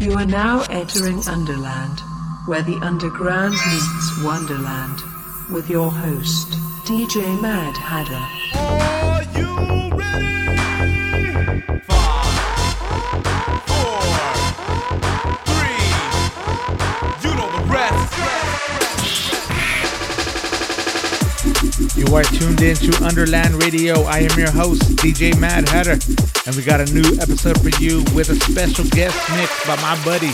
You are now entering Underland, where the underground meets Wonderland, with your host, DJ Mad Hatter. You know the rest. You are tuned in to Underland Radio. I am your host, DJ Mad Hatter, and we got a new episode for you with a special guest mix by my buddy,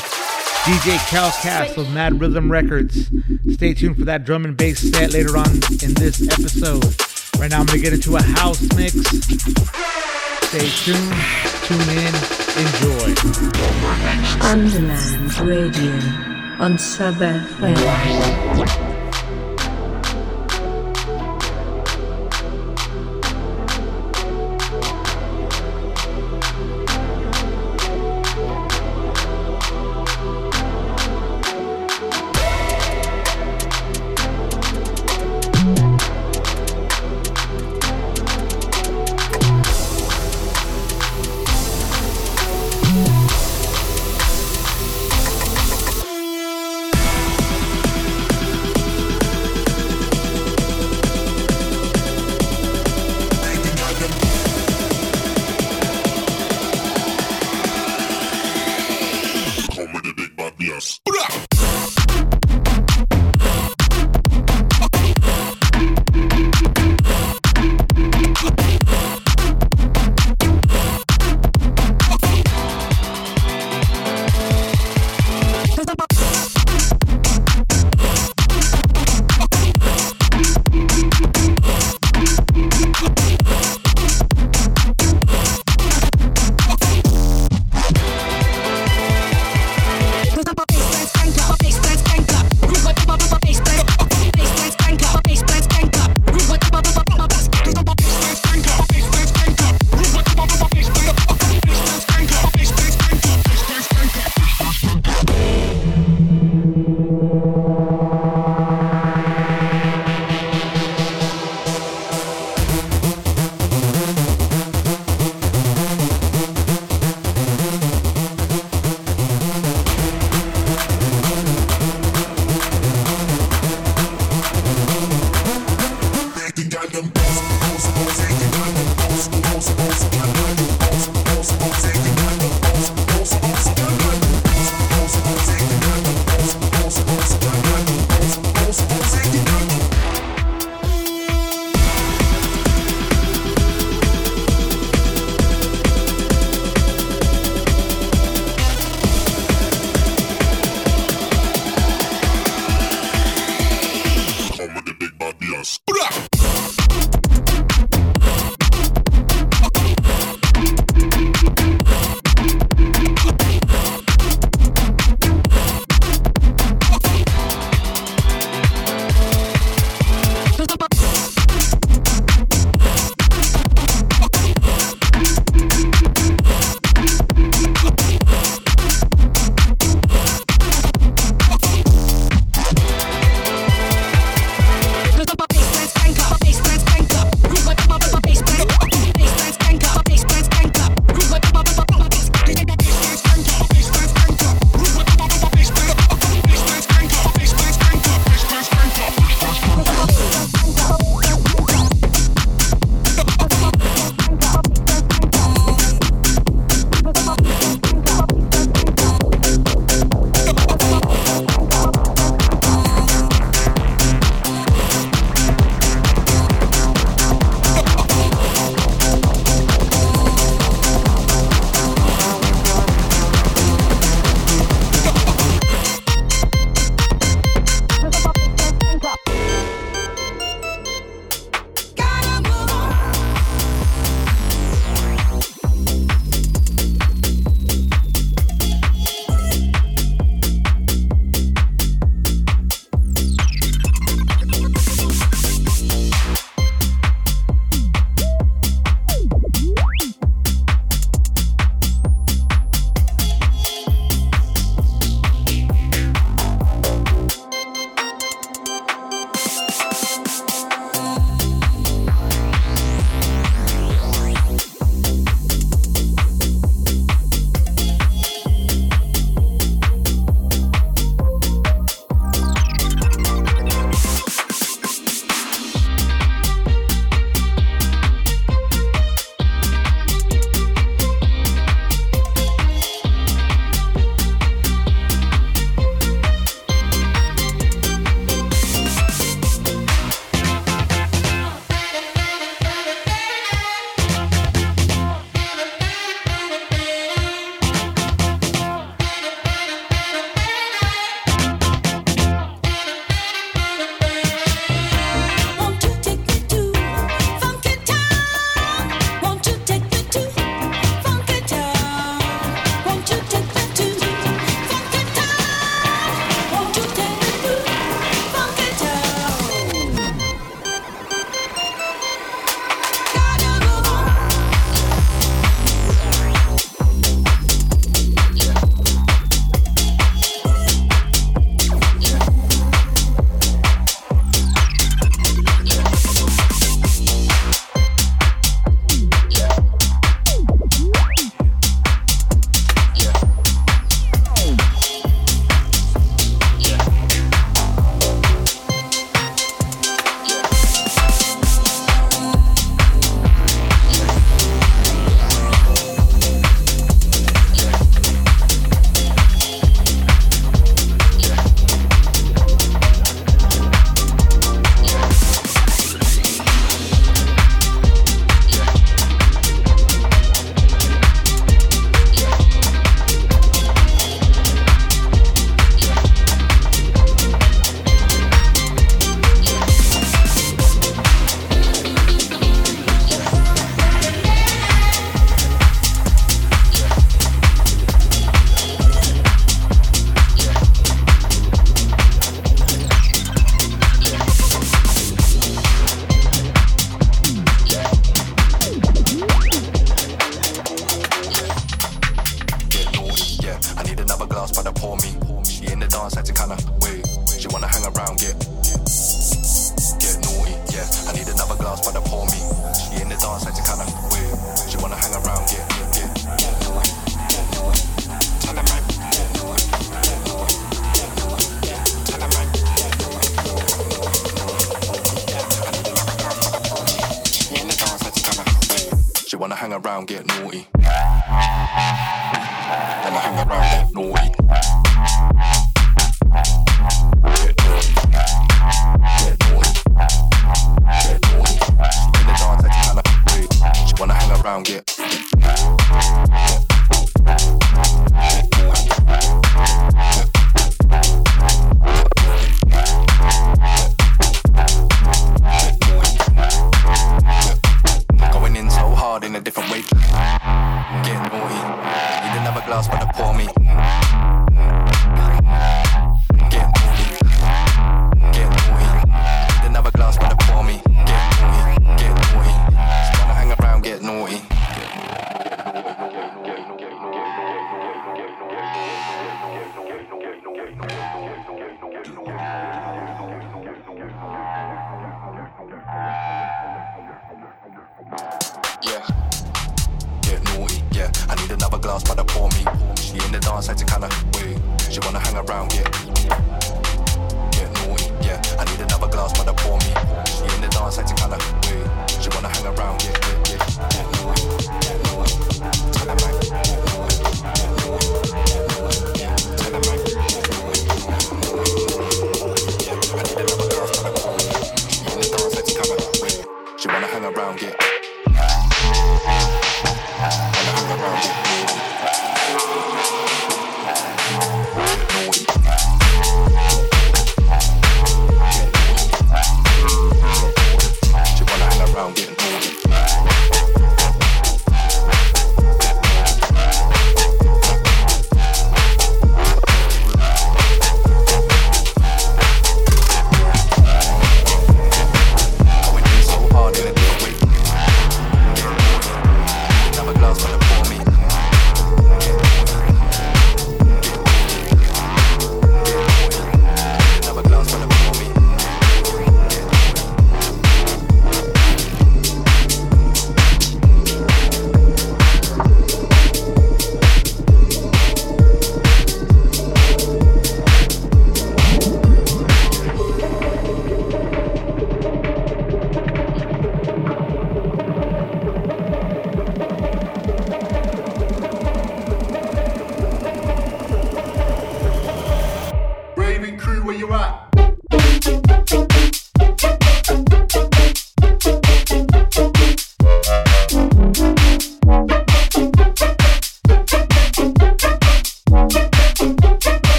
DJ Cal Calcast of Mad Rhythm Records. Stay tuned for that drum and bass set later on in this episode. Right now, I'm going to get into a house mix. Stay tuned, tune in, enjoy. Underland Radio on Sub FM. Dance, acting kinda. She wanna hang around, get get naughty. Yeah, I need another glass, but I pour me. She in the dance, acting kinda weird. She wanna hang around, get get get naughty. Man. Man. She wanna hang around, get naughty. Wanna hang around, get naughty.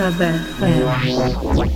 On Sub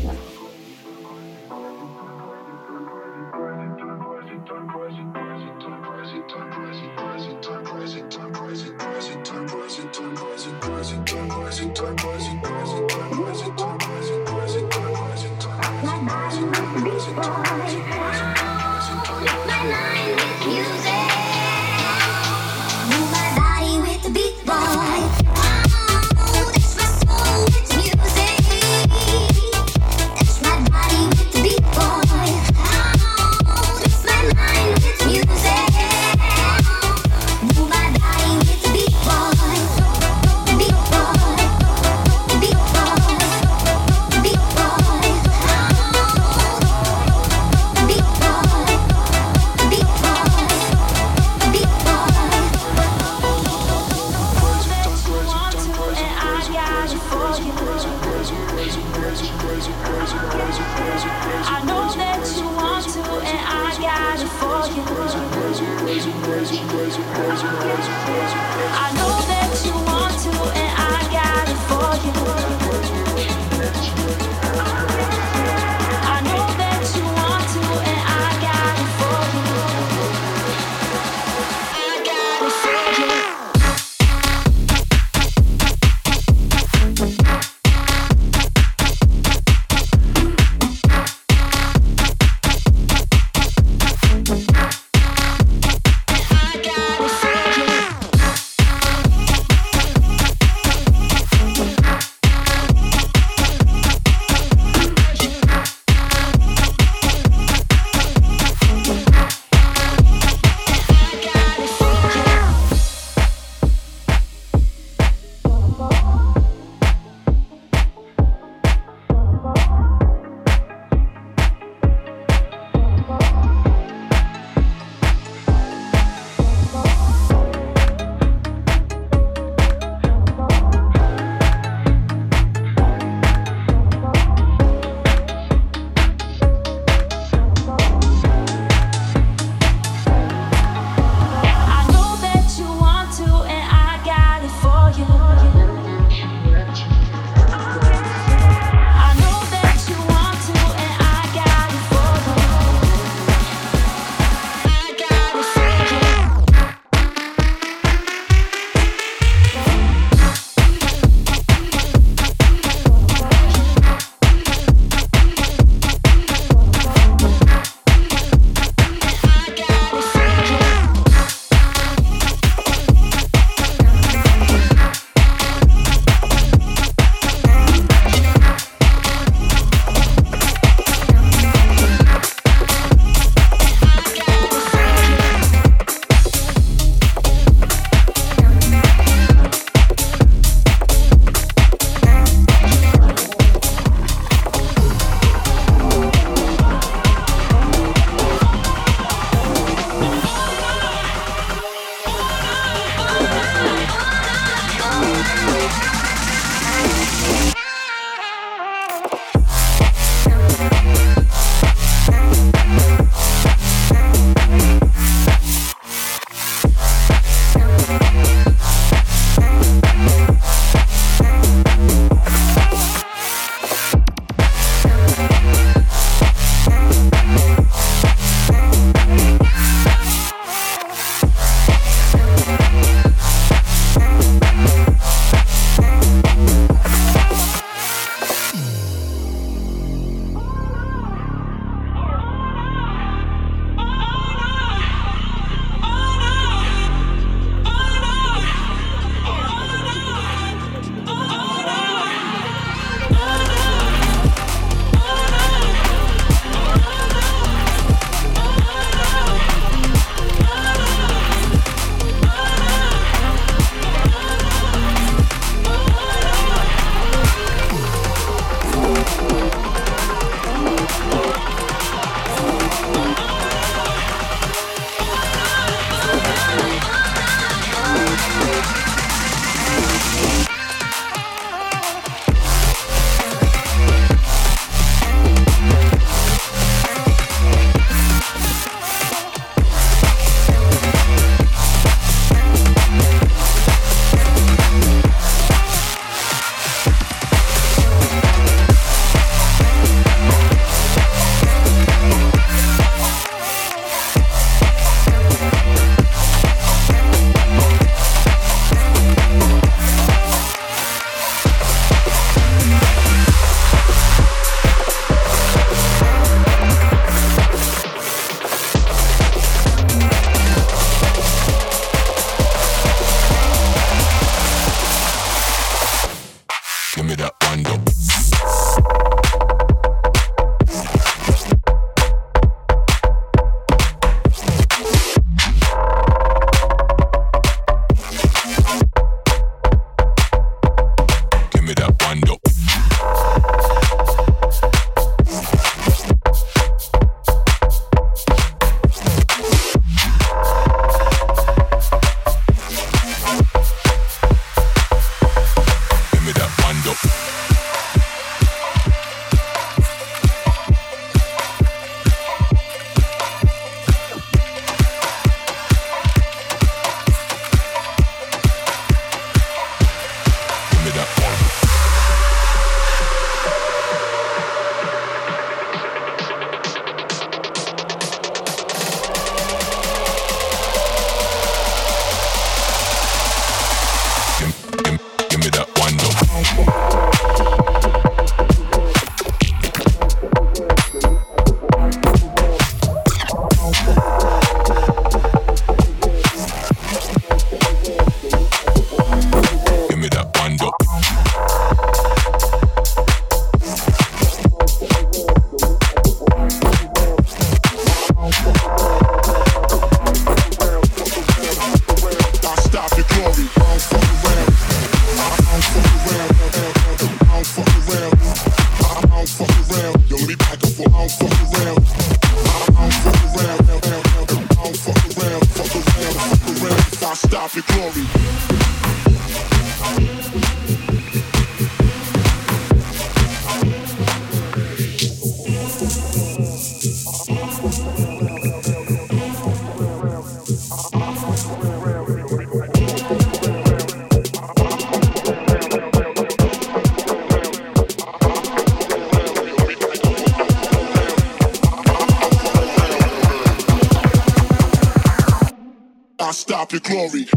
glory.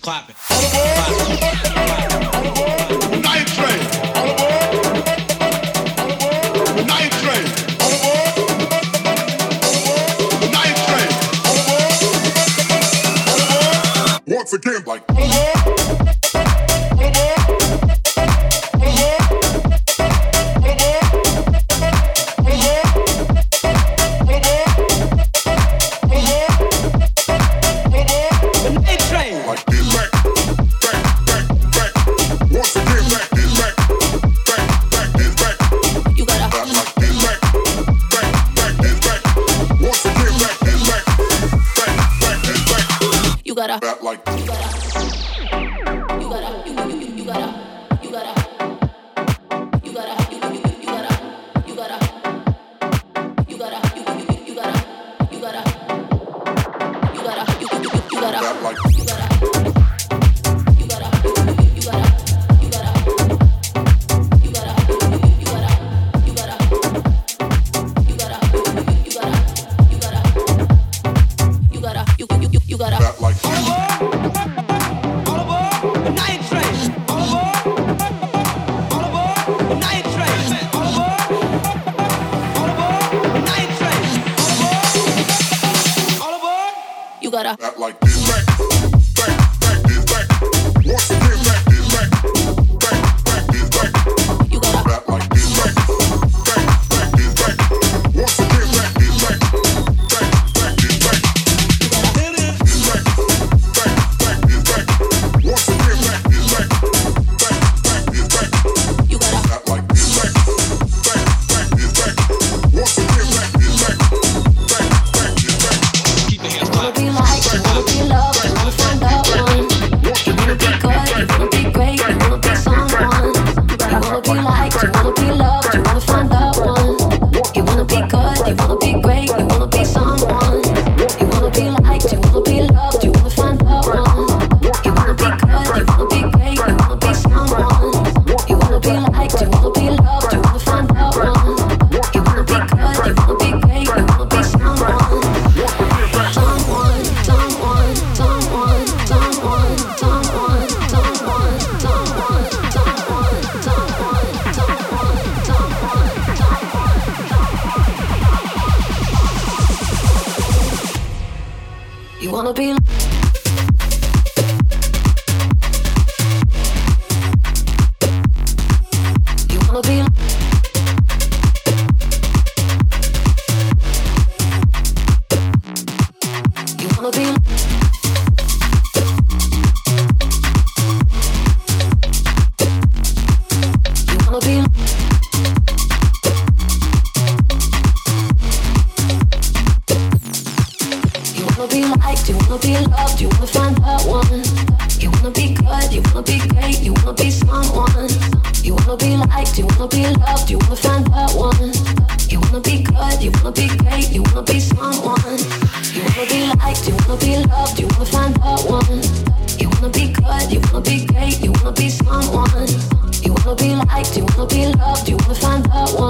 Clapping. liked? Do you wanna be loved? Do you wanna find out?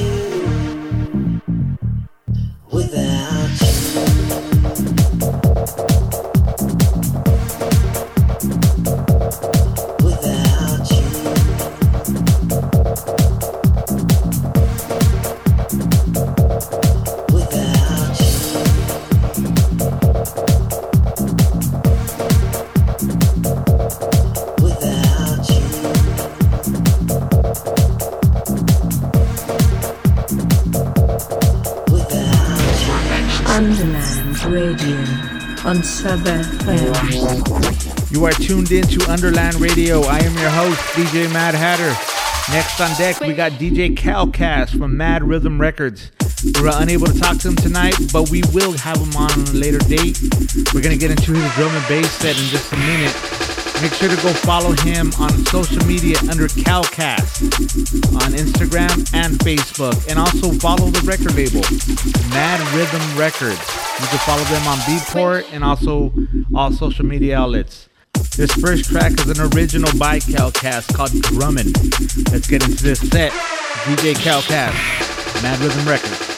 you. You are tuned in to Underland Radio. I am your host, DJ Mad Hatter. Next on deck, we got DJ Calcast from Mad Rhythm Records. We were unable to talk to him tonight, but we will have him on on a later date. We're going to get into his drum and bass set in just a minute. Make sure to go follow him on social media under Calcast on Instagram and Facebook. And also follow the record label, Mad Rhythm Records. You can follow them on Beatport and also all social media outlets. This first track is an original by Calcast called Drummin'. Let's get into this set. DJ Calcast, Mad Rhythm Records.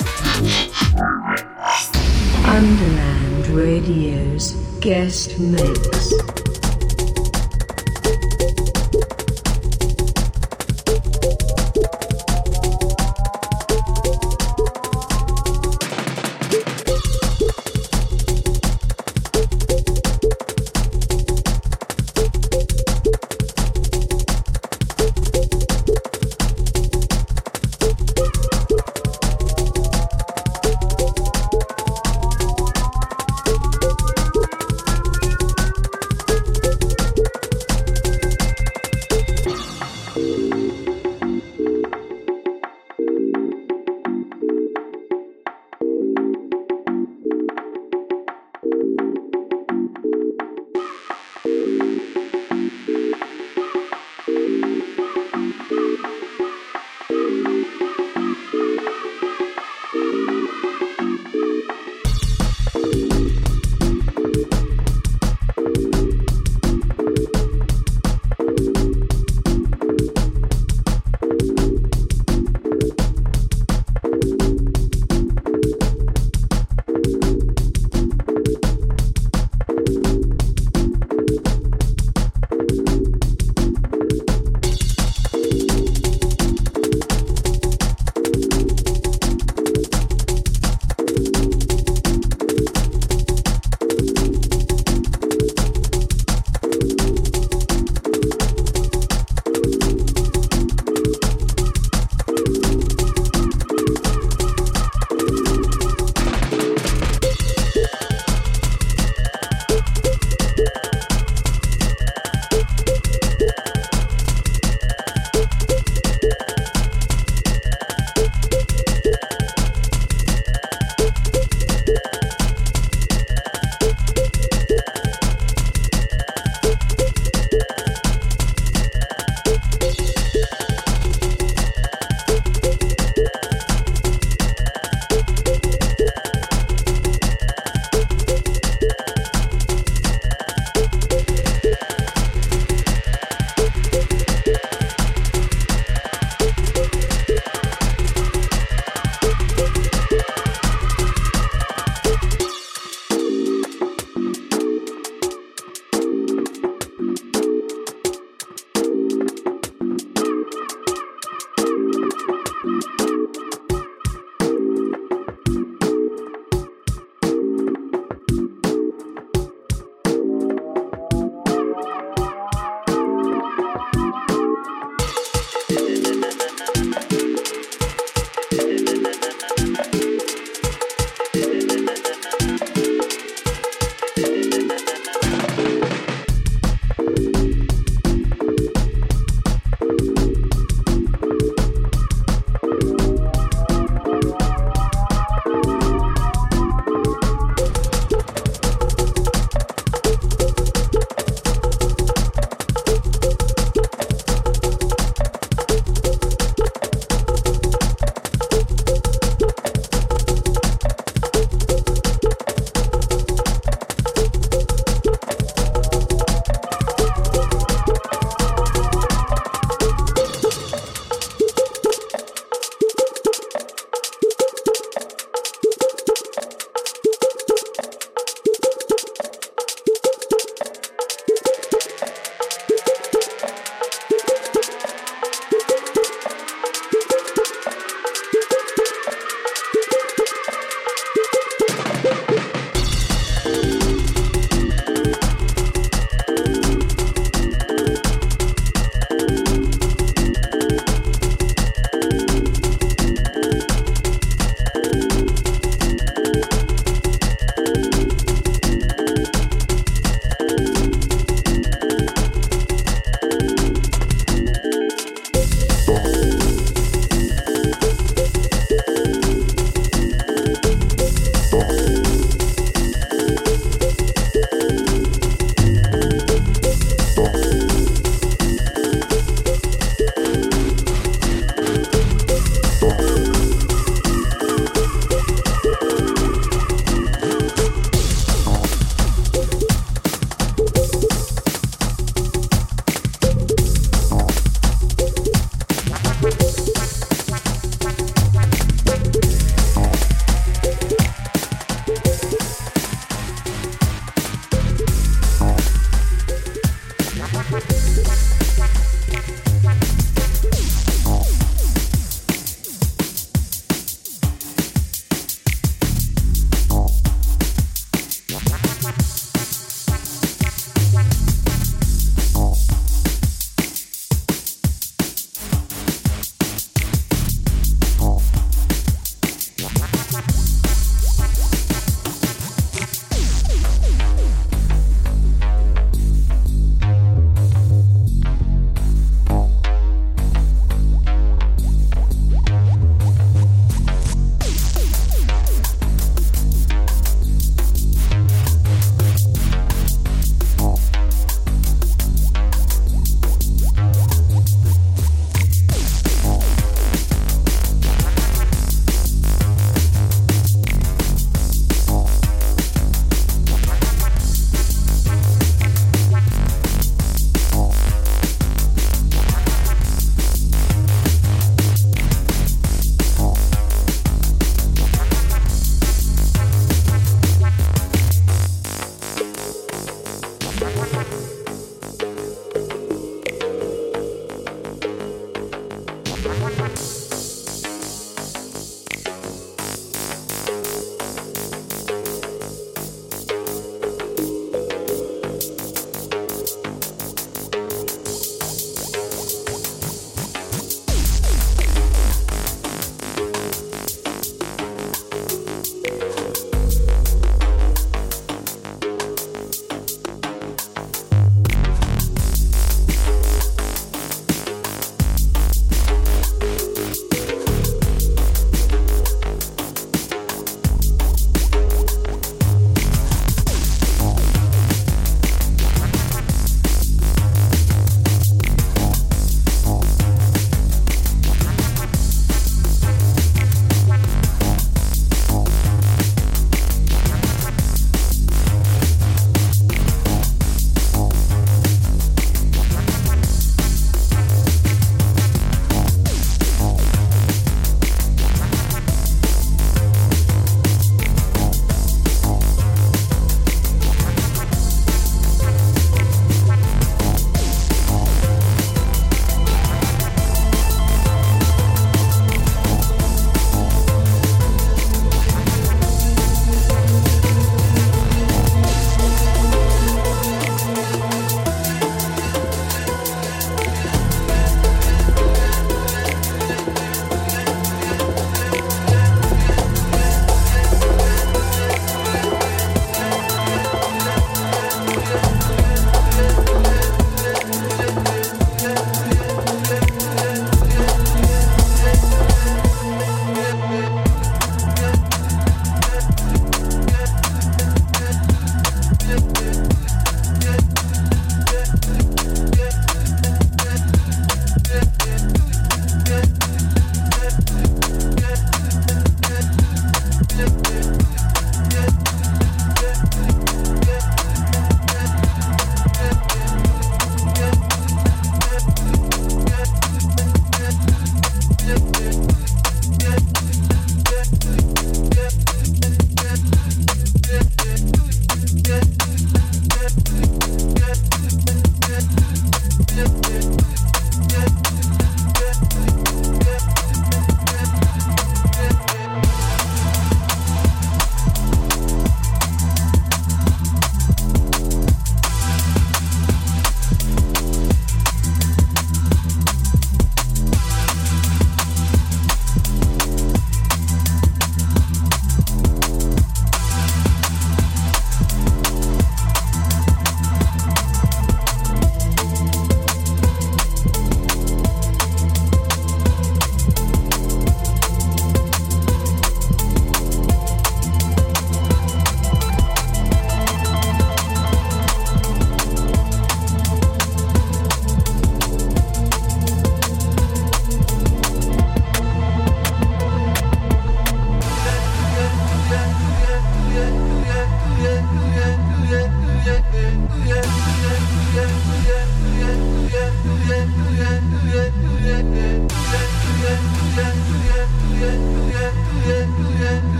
Underland Radio's guest mix.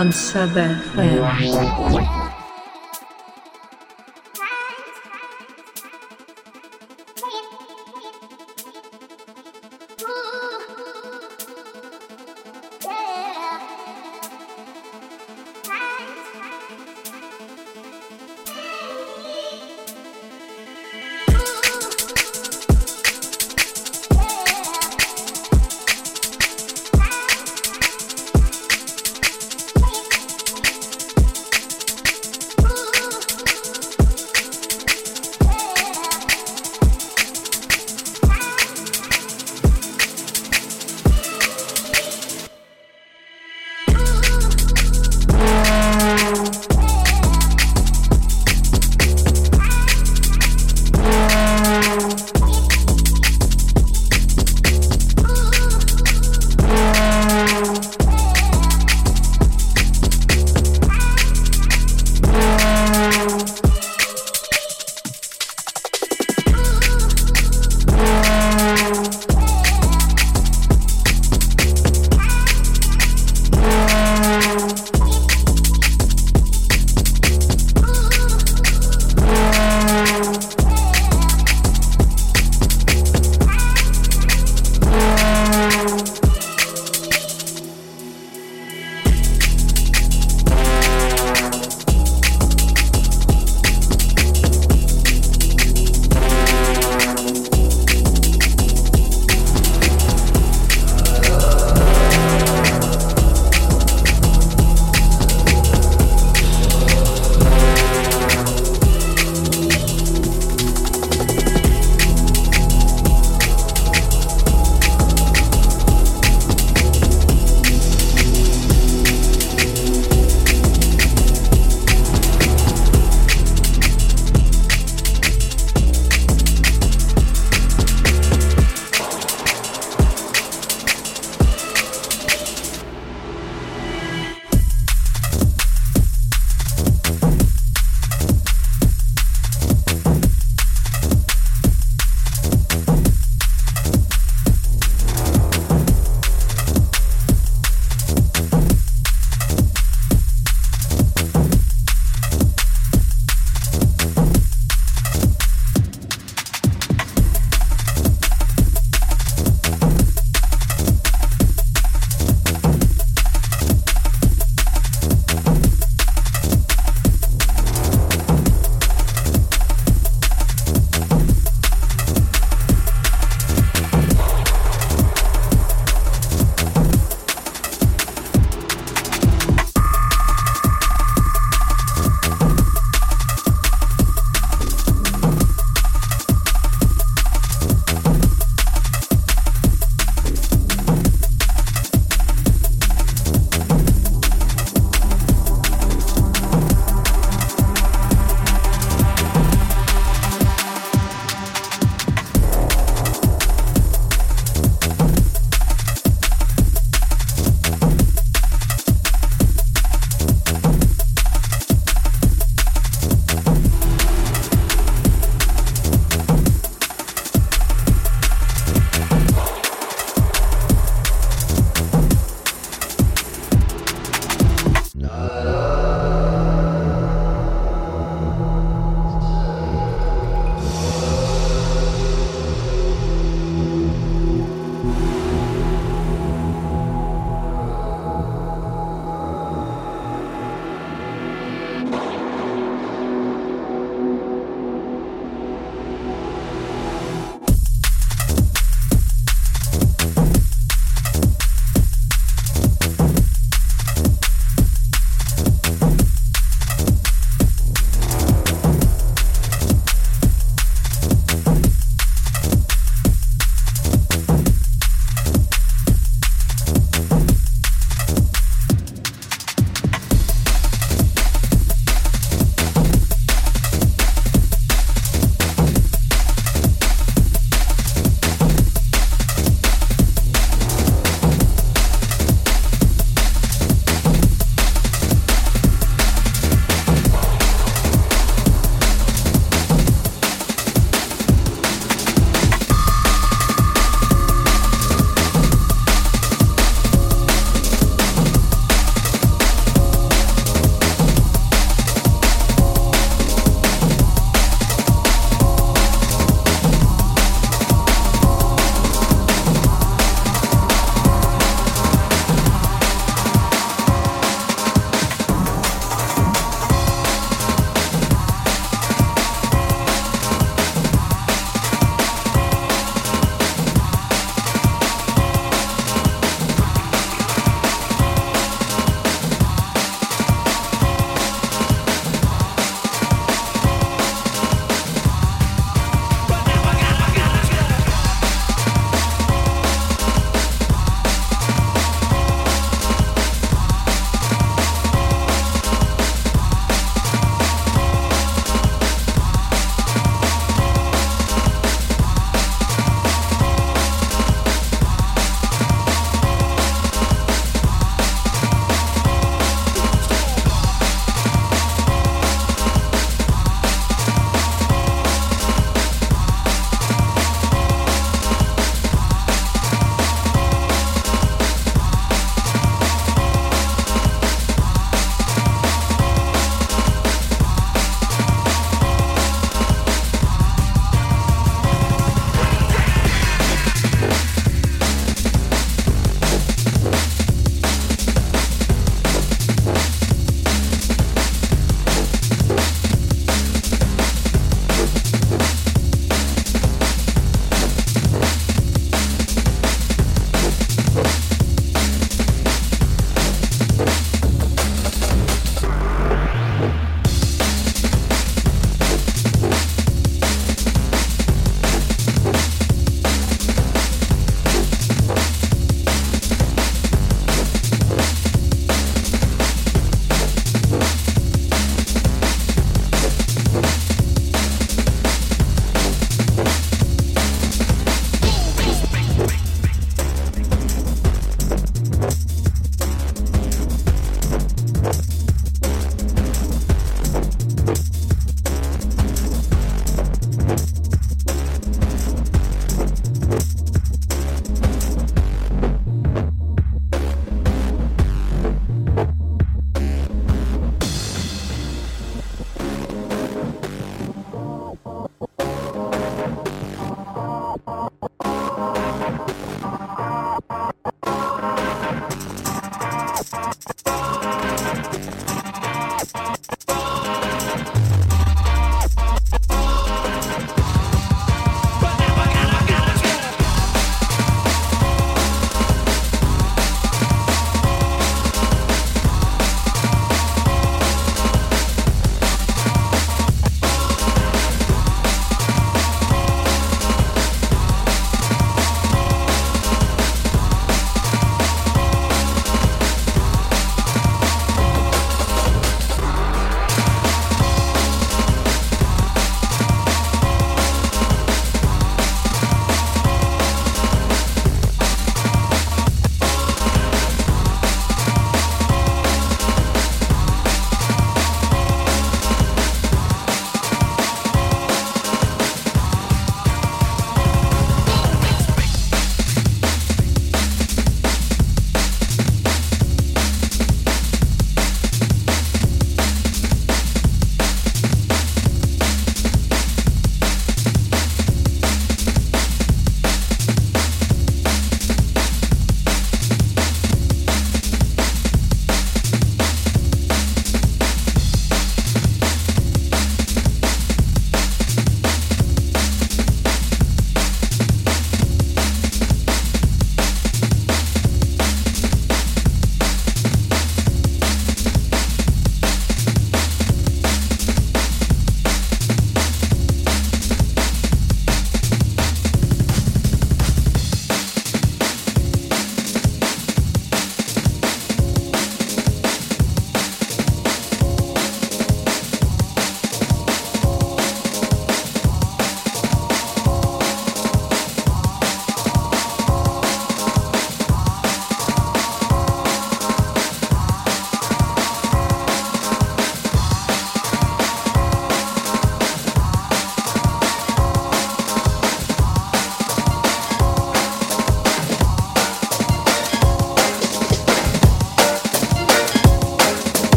On Sub FM.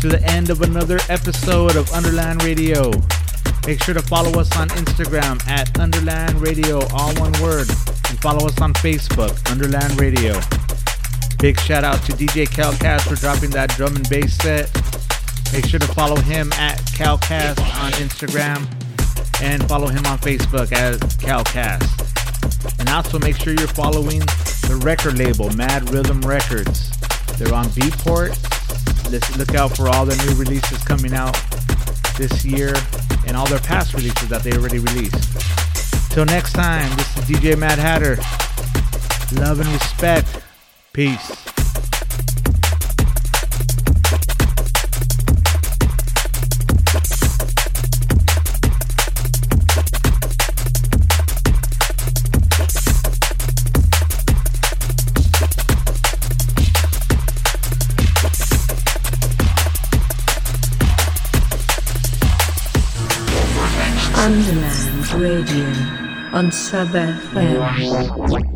To the end of another episode of Underland Radio. Make sure to follow us on Instagram at Underland Radio, all one word, and follow us on Facebook, Underland Radio. Big shout out to DJ Calcast for dropping that drum and bass set. Make sure to follow him at Calcast on Instagram and follow him on Facebook as Calcast. And also make sure you're following the record label, Mad Rhythm Records. They're on Beatport. Let's look out for all the new releases coming out this year and all their past releases that they already released. Till next time, this is DJ Mad Hatter. Love and respect. Peace. On Sub FM.